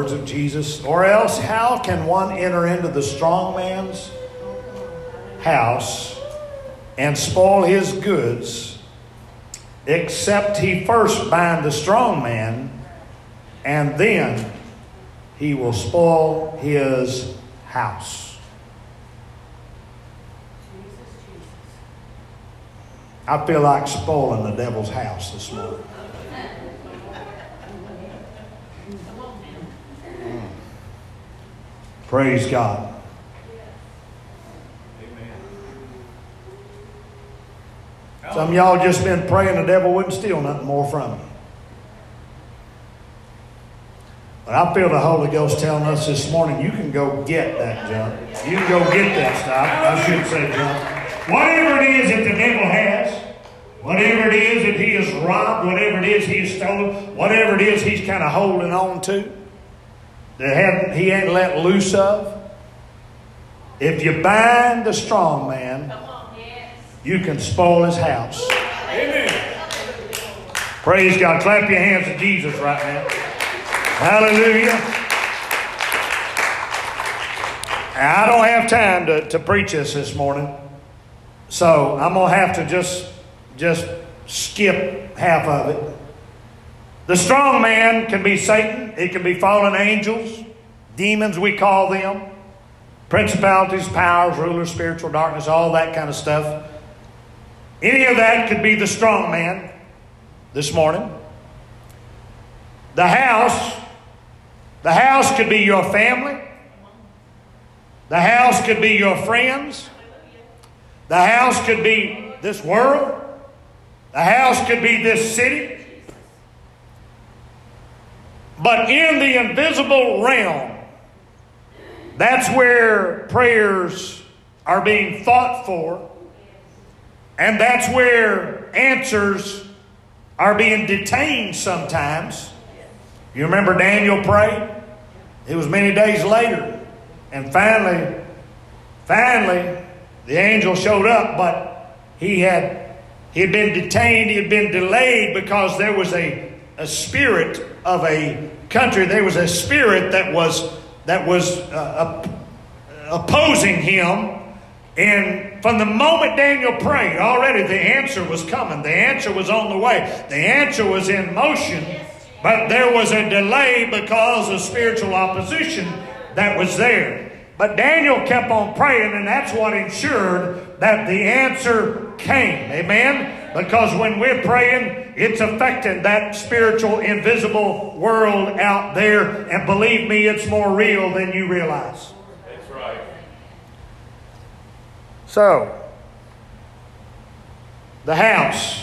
words of Jesus. Or else, how can one enter into the strong man's house and spoil his goods, except he first bind the strong man, and then he will spoil his house? I feel like spoiling the devil's house this morning. Praise God. Some of y'all just been praying the devil wouldn't steal nothing more from you. But I feel the Holy Ghost telling us this morning, you can go get that junk. You can go get that stuff. I should say junk. Whatever it is that the devil has, whatever it is that he has robbed, whatever it is he has stolen, whatever it is he's kind of holding on to, that he ain't let loose of. If you bind the strong man, you can spoil his house. Amen. Praise God. Clap your hands to Jesus right now. Hallelujah. I don't have time to, to preach this this morning, so I'm going to have to just, just skip half of it. The strong man can be Satan, it can be fallen angels, demons, we call them, principalities, powers, rulers, spiritual darkness, all that kind of stuff. Any of that could be the strong man this morning. The house, the house could be your family. The house could be your friends. The house could be this world. The house could be this city. But in the invisible realm, that's where prayers are being thought for. And that's where answers are being detained sometimes. You remember Daniel prayed? It was many days later. And finally, finally, the angel showed up, but he had he had been detained, he had been delayed because there was a, a spirit of a country, there was a spirit that was that was uh, opposing him. And from the moment Daniel prayed, already the answer was coming. The answer was on the way. The answer was in motion. But there was a delay because of spiritual opposition that was there. But Daniel kept on praying, and that's what ensured that the answer came. Amen? Because when we're praying, it's affecting that spiritual, invisible world out there. And believe me, it's more real than you realize. That's right. So, the house.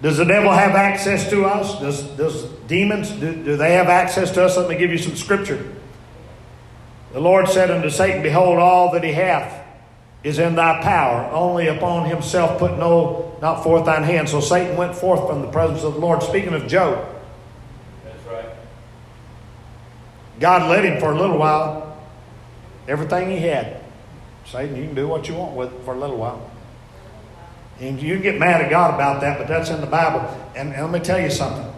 Does the devil have access to us? Does, does demons, do, do they have access to us? Let me give you some scripture. The Lord said unto Satan, Behold, all that he hath is in thy power. Only upon himself put no, not forth thine hand. So Satan went forth from the presence of the Lord. Speaking of Job, That's right. God led him for a little while. Everything he had. Satan, you can do what you want with it for a little while. And you get mad at God about that, but that's in the Bible. And, and let me tell you something.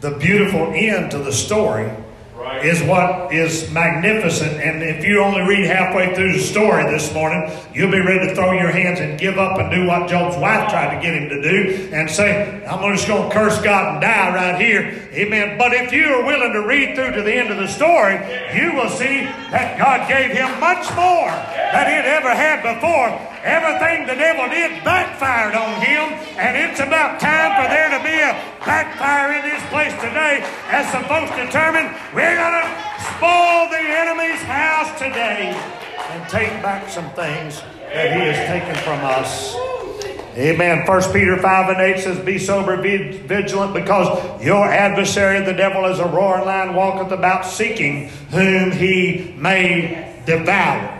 The beautiful end to the story Right. is what is magnificent. And if you only read halfway through the story this morning, you'll be ready to throw your hands and give up and do what Job's wife tried to get him to do and say, I'm just going to curse God and die right here. Amen. But if you are willing to read through to the end of the story, you will see that God gave him much more than he'd ever had before. Everything the devil did backfired on him, and it's about time for there to a backfire in this place today as the folks determine we're going to spoil the enemy's house today and take back some things that he has taken from us. Amen. 1 Peter 5 and 8 says, Be sober, be vigilant, because your adversary, the devil, as a roaring lion, walketh about seeking whom he may devour.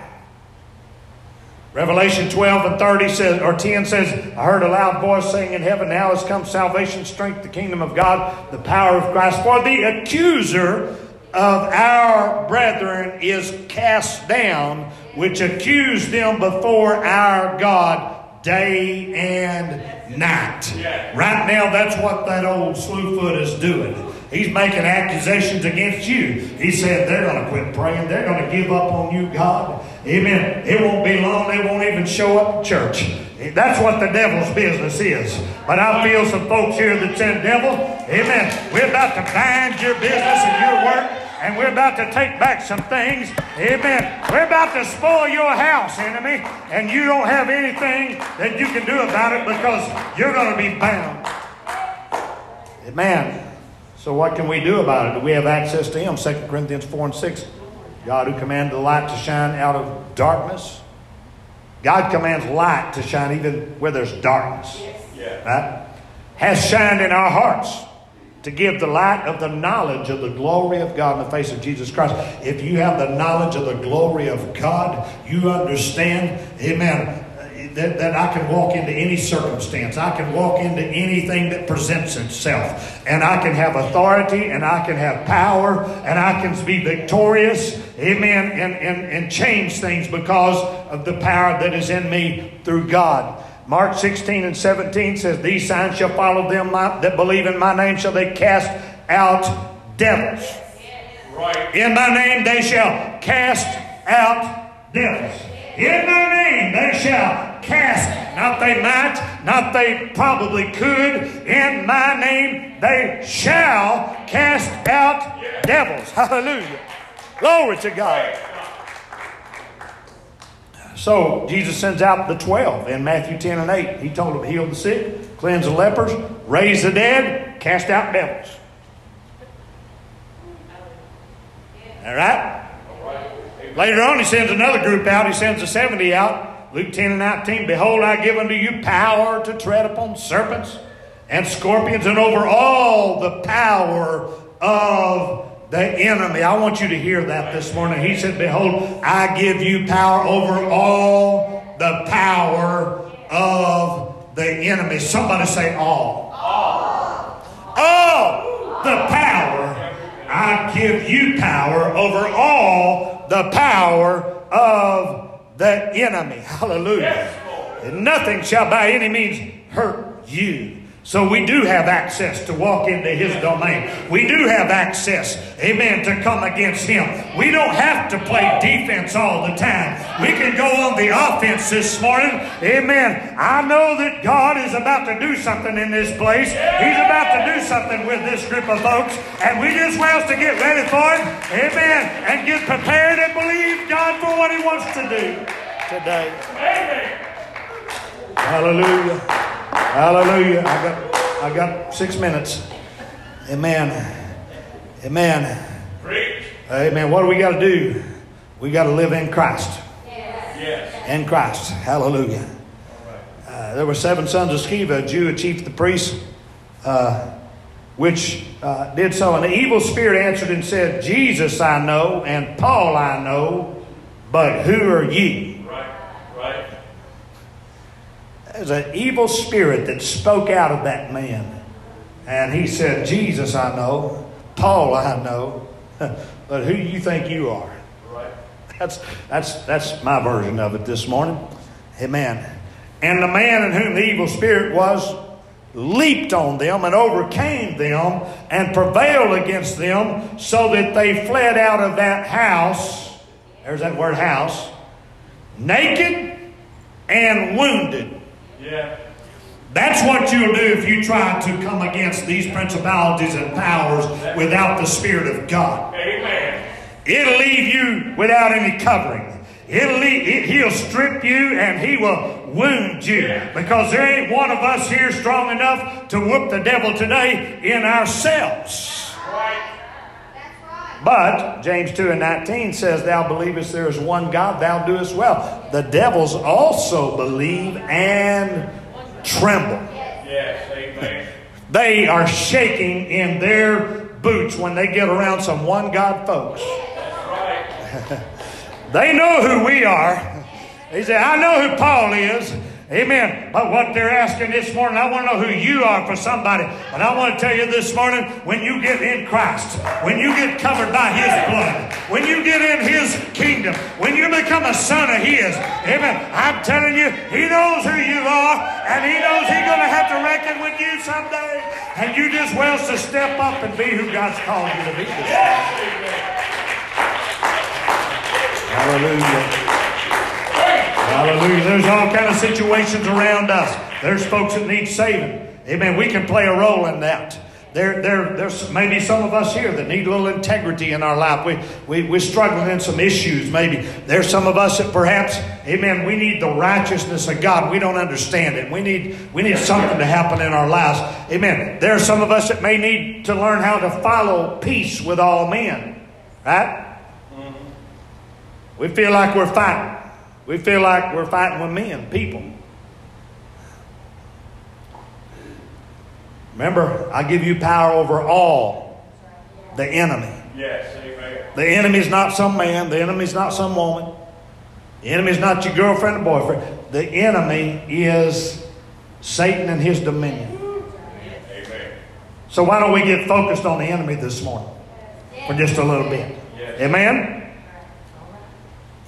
Revelation 12 and 30 says, or 10 says, I heard a loud voice saying in heaven, Now has come salvation, strength, the kingdom of God, the power of Christ. For the accuser of our brethren is cast down, which accused them before our God day and night. Right now, that's what that old slewfoot is doing. He's making accusations against you. He said they're going to quit praying. They're going to give up on you, God. Amen. It won't be long. They won't even show up at church. That's what the devil's business is. But I feel some folks here that said, devil, amen, we're about to bind your business and your work and we're about to take back some things. Amen. We're about to spoil your house, enemy, and you don't have anything that you can do about it because you're going to be bound. Amen. So what can we do about it? Do we have access to Him? 2 Corinthians 4 and 6. God who commanded the light to shine out of darkness. God commands light to shine even where there's darkness. Yeah. Right? Has shined in our hearts to give the light of the knowledge of the glory of God in the face of Jesus Christ. If you have the knowledge of the glory of God, you understand, amen, that, that I can walk into any circumstance. I can walk into anything that presents itself. And I can have authority and I can have power and I can be victorious, amen, and, and, and change things because of the power that is in me through God. Mark 16 and 17 says, These signs shall follow them that believe in my name, shall they cast out devils. Right. In my name they shall cast out devils. In my name they shall cast. Not they might, not they probably could. In my name they shall cast out devils. Hallelujah. Glory to God. So Jesus sends out the 12 in Matthew 10 and 8. He told them, heal the sick, cleanse the lepers, raise the dead, cast out devils. All right? Later on, he sends another group out. He sends the 70 out. Luke 10 and 19. Behold, I give unto you power to tread upon serpents and scorpions and over all the power of the enemy. I want you to hear that this morning. He said, Behold, I give you power over all the power of the enemy. Somebody say all. All. All the power. I give you power over all the power of the enemy. Hallelujah. And nothing shall by any means hurt you. So we do have access to walk into His domain. We do have access, amen, to come against Him. We don't have to play defense all the time. We can go on the offense this morning, amen. I know that God is about to do something in this place. He's about to do something with this group of folks, and we just want to get ready for it, amen, and get prepared and believe God for what He wants to do today. Amen. Hallelujah. Hallelujah. I got I got six minutes. Amen. Amen. Preach. Amen. What do we got to do? We got to live in Christ. Yes. In Christ. Hallelujah. Uh, there were seven sons of Sceva, a Jew, a chief of the priests, uh, which uh, did so. And the evil spirit answered and said, Jesus I know, and Paul I know, but who are ye? Right. Right. There's an evil spirit that spoke out of that man. And he said, Jesus I know, Paul I know, but who do you think you are? Right. That's, that's, that's my version of it this morning. Amen. And the man in whom the evil spirit was leaped on them and overcame them and prevailed against them so that they fled out of that house. There's that word house. Naked and wounded. Yeah. That's what you'll do if you try to come against these principalities and powers without the Spirit of God. Amen. It'll leave you without any covering. It'll leave, it, he'll strip you and he will wound you because there ain't one of us here strong enough to whoop the devil today in ourselves. Right. But James 2 and 19 says, Thou believest there is one God, thou doest well. The devils also believe and tremble. Yes. Amen. They are shaking in their boots when they get around some one God folks. That's right. They know who we are. They say, I know who Paul is. Amen. But what they're asking this morning, I want to know who you are for somebody. And I want to tell you this morning, when you get in Christ, when you get covered by His blood, when you get in His kingdom, kingdom, when you become a son of His, amen, I'm telling you, He knows who you are, and He knows He's going to have to reckon with you someday. And you just well to step up and be who God's called you to be. Hallelujah. Hallelujah. There's all kind of situations around us. There's folks that need saving. Amen. We can play a role in that. There, there, there's maybe some of us here that need a little integrity in our life. We, we, we're struggling in some issues, maybe. There's some of us that perhaps, amen, we need the righteousness of God. We don't understand it. We need, we need something to happen in our lives. Amen. There are some of us that may need to learn how to follow peace with all men. Right? We feel like we're fighting. We feel like we're fighting with men, people. Remember, I give you power over all the enemy. Yes, amen. The enemy's not some man, the enemy's not some woman. The enemy's not your girlfriend or boyfriend. The enemy is Satan and his dominion. Amen. So why don't we get focused on the enemy this morning for just a little bit? Yes. Amen?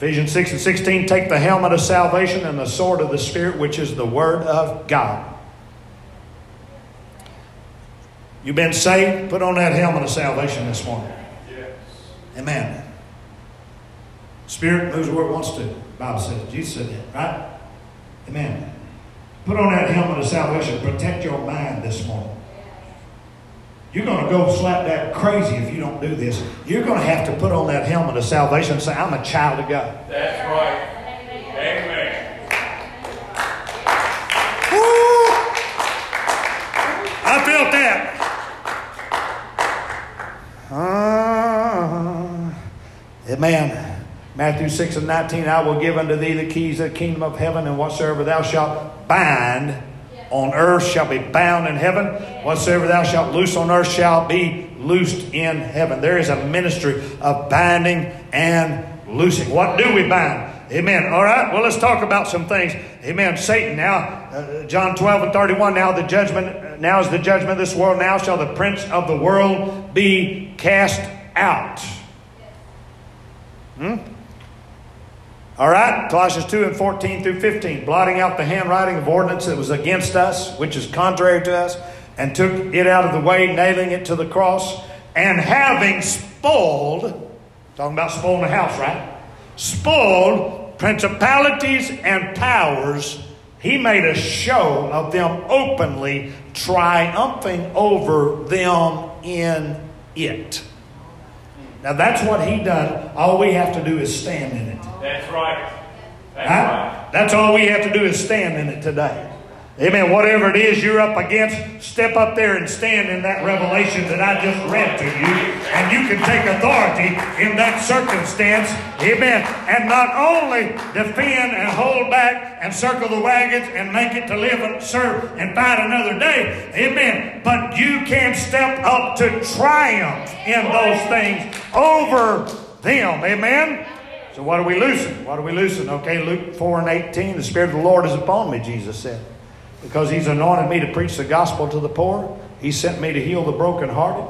Ephesians 6 and 16 take the helmet of salvation and the sword of the Spirit, which is the Word of God. You've been saved? Put on that helmet of salvation this morning. Yes. Amen. Spirit moves where it wants to. The Bible says. Jesus said that, right? Amen. Put on that helmet of salvation. Protect your mind this morning. You're going to go slap that crazy if you don't do this. You're going to have to put on that helmet of salvation and say, I'm a child of God. That's right. Amen. Woo! I felt that. Ah, amen. Matthew 6 and 19, I will give unto thee the keys of the kingdom of heaven, and whatsoever thou shalt bind on earth shall be bound in heaven. Whatsoever thou shalt loose on earth shall be loosed in heaven. There is a ministry of binding and loosing. What do we bind? Amen. All right. Well, let's talk about some things. Amen. Satan. Now, uh, John 12 and 31. Now the judgment. Now is the judgment of this world. Now shall the prince of the world be cast out. Hmm? All right, Colossians 2 and 14 through 15, blotting out the handwriting of ordinance that was against us, which is contrary to us, and took it out of the way, nailing it to the cross, and having spoiled, talking about spoiling the house, right? Spoiled principalities and powers, he made a show of them openly, triumphing over them in it. Now that's what he done. All we have to do is stand in it. That's right. That's right. That's all we have to do is stand in it today. Amen. Whatever it is you're up against, step up there and stand in that revelation that I just read to you. And you can take authority in that circumstance. Amen. And not only defend and hold back and circle the wagons and make it to live and serve and fight another day. Amen. But you can step up to triumph in those things over them. Amen. So what are we losing? What are we losing? Okay, Luke 4 and 18, the Spirit of the Lord is upon me, Jesus said. Because he's anointed me to preach the gospel to the poor. He sent me to heal the brokenhearted,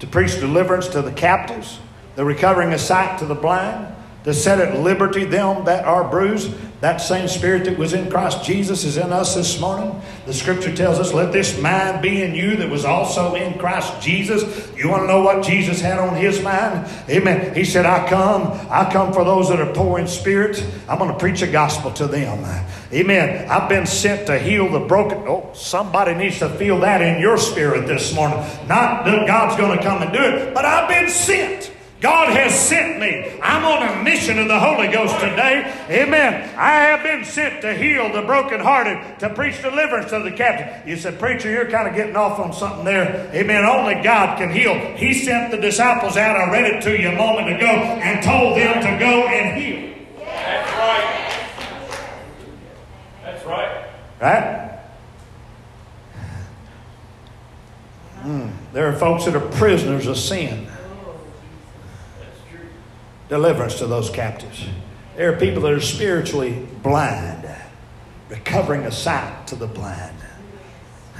to preach deliverance to the captives, the recovering of sight to the blind, to set at liberty them that are bruised. That same spirit that was in Christ Jesus is in us this morning. The scripture tells us, let this mind be in you that was also in Christ Jesus. You want to know what Jesus had on his mind? Amen. He said, I come, I come for those that are poor in spirit. I'm going to preach a gospel to them. Amen. I've been sent to heal the broken. Oh, somebody needs to feel that in your spirit this morning. Not that God's going to come and do it, but I've been sent. God has sent me. I'm on a mission of the Holy Ghost today. Amen. I have been sent to heal the brokenhearted, to preach deliverance to the captive. You said, Preacher, you're kind of getting off on something there. Amen. Only God can heal. He sent the disciples out. I read it to you a moment ago and told them to go and heal. That's right. That's right. Right? Mm. There are folks that are prisoners of sin. Deliverance to those captives. There are people that are spiritually blind, recovering a sight to the blind.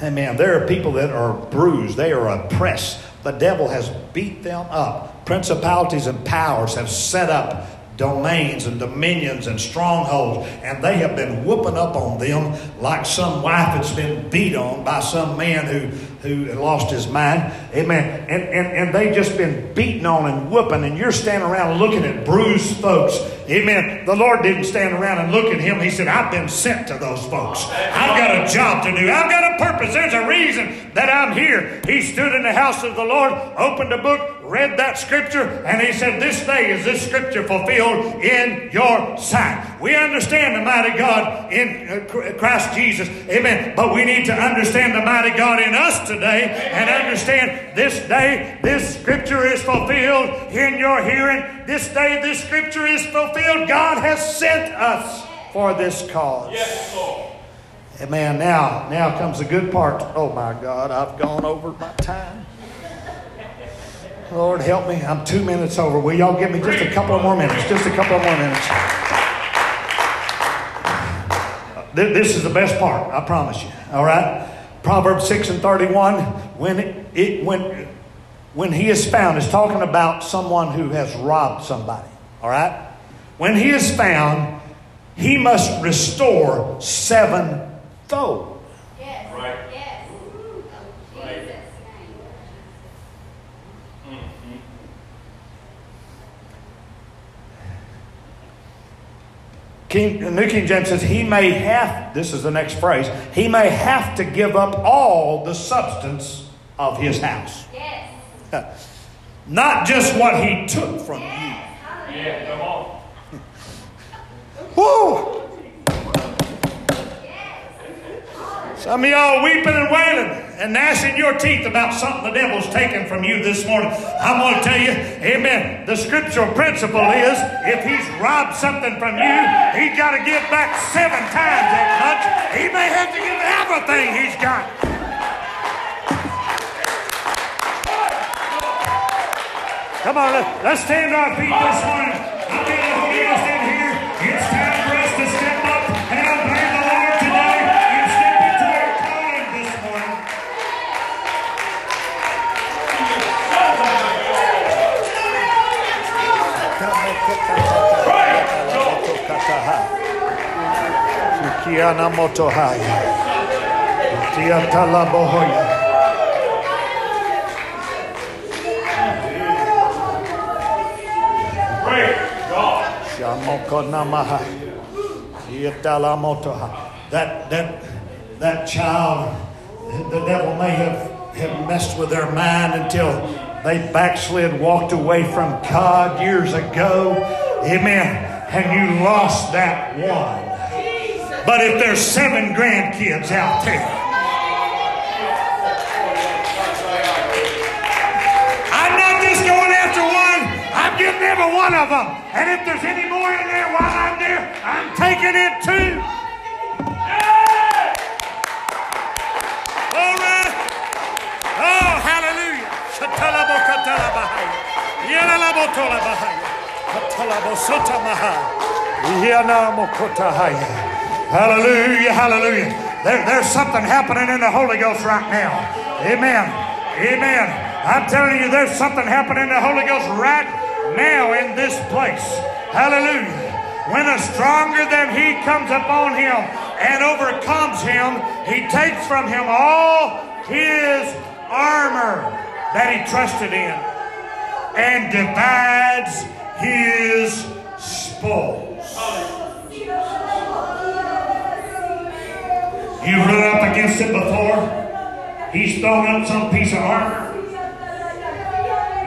Amen. There are people that are bruised, they are oppressed. The devil has beat them up. Principalities and powers have set up domains and dominions and strongholds, and they have been whooping up on them like some wife that's been beat on by some man who, who lost his mind. Amen. And, and, and they've just been beaten on and whooping, and you're standing around looking at bruised folks. Amen. The Lord didn't stand around and look at him. He said, I've been sent to those folks. I've got a job to do. I've got a purpose. There's a reason that I'm here. He stood in the house of the Lord, opened a book, read that scripture, and he said, This day is this scripture fulfilled in your sight. We understand the mighty God in uh, Christ Jesus. Amen. But we need to understand the mighty God in us today and understand this day, this scripture is fulfilled in your hearing. This day, this scripture is fulfilled. God has sent us for this cause. Yes, Lord. Amen. Now, now comes the good part. Oh my God, I've gone over my time. Lord, help me. I'm two minutes over. Will y'all give me just a couple of more minutes? Just a couple of more minutes. This is the best part, I promise you. All right? Proverbs 6 and 31, when it, it when when he is found, is talking about someone who has robbed somebody. All right? When he is found, he must restore sevenfold. Yes. Right. Yes. Oh, Right. Jesus' name. King, New King James says, He may have, this is the next phrase, He may have to give up all the substance of His house. Yes. Not just what He took from you. Yes. Hallelujah. Yeah, come on. Woo! Some of y'all weeping and wailing and gnashing your teeth about something the devil's taken from you this morning. I'm going to tell you, amen. The scriptural principle is if he's robbed something from you, he's got to give back seven times that much. He may have to give everything he's got. Come on, let, let's stand our feet this morning. Kiana motohaya. Tiatala bohoya. That that that child, the devil may have, have messed with their mind until they backslid, walked away from God years ago. Amen. And you lost that one. But if there's seven grandkids out there, I'm not just going after one. I'm getting every one of them. And if there's any more in there while I'm there, I'm taking it too. Oh, hallelujah. Hallelujah, hallelujah. There, there's something happening in the Holy Ghost right now. Amen. Amen. I'm telling you, there's something happening in the Holy Ghost right now in this place. Hallelujah. When a stronger than he comes upon him and overcomes him, he takes from him all his armor that he trusted in and divides his spoils. You've run up against it before. He's thrown up some piece of armor.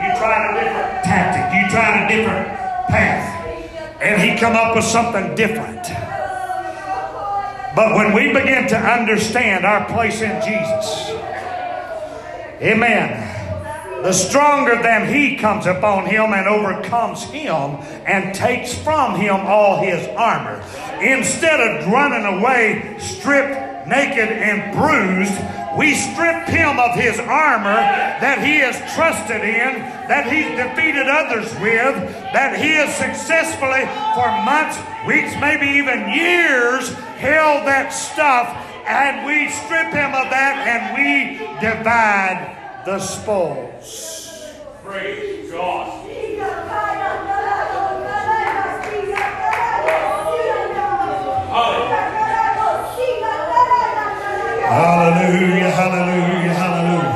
You tried a different tactic. You tried a different path. And he come up with something different. But when we begin to understand our place in Jesus, amen, the stronger than he comes upon him and overcomes him and takes from him all his armor. Instead of running away stripped, naked and bruised. We strip him of his armor that he has trusted in, that he's defeated others with, that he has successfully for months, weeks, maybe even years held that stuff, and we strip him of that and we divide the spoils. Praise God. Hallelujah. Hallelujah, hallelujah, hallelujah.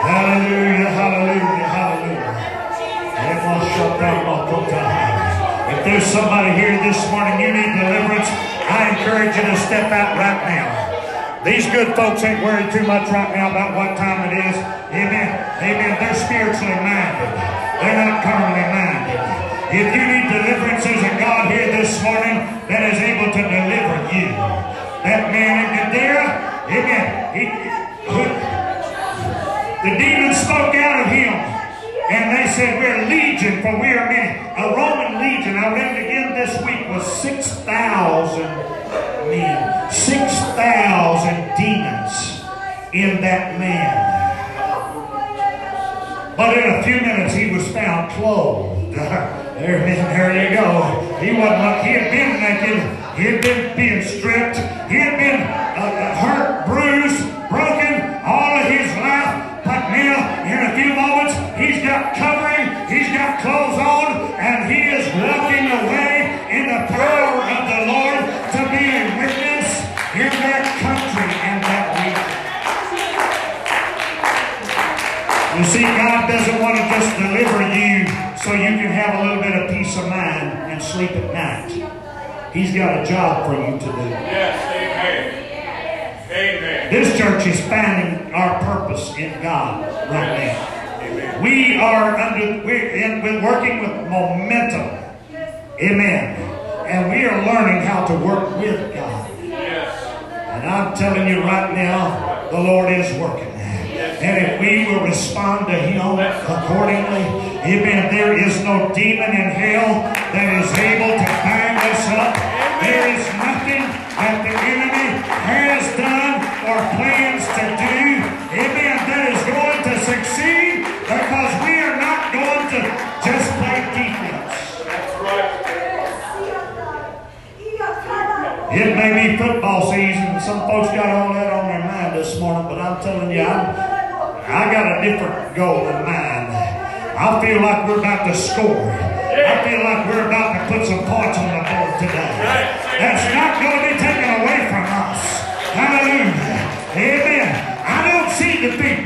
Hallelujah, hallelujah, hallelujah. If there's somebody here this morning, you need deliverance, I encourage you to step out right now. These good folks ain't worried too much right now about what time it is. Amen. Amen. They're spiritually minded. They're not carnally minded. If you need deliverance, there's a God here this morning that is able to deliver you. That man in Gadara, amen. He, the demons spoke out of him. And they said, We're legion, for we are. A Roman legion, I read it again this week, was 6,000 men. 6,000 demons in that man. But in a few minutes, he was found clothed. there, there you go. He wasn't he had been naked. He had been being stripped. He had been uh, hurt, got covering, he's got clothes on, and he is walking away in the power of the Lord to be a witness in that country and that region. You see, God doesn't want to just deliver you so you can have a little bit of peace of mind and sleep at night. He's got a job for you to do. Yes, amen. Amen. This church is finding our purpose in God right now. We are under, we're, in, we're working with momentum. Amen. And we are learning how to work with God. And I'm telling you right now, the Lord is working. And if we will respond to Him accordingly, amen, there is no demon in hell that is able to bind us up. There is nothing that the enemy has done or plans football season. Some folks got all that on their mind this morning, but I'm telling you, I'm, I got a different goal in mind. I feel like we're about to score. I feel like we're about to put some points on the board today. That's not going to be taken away from us. Hallelujah. Amen. I don't see defeat.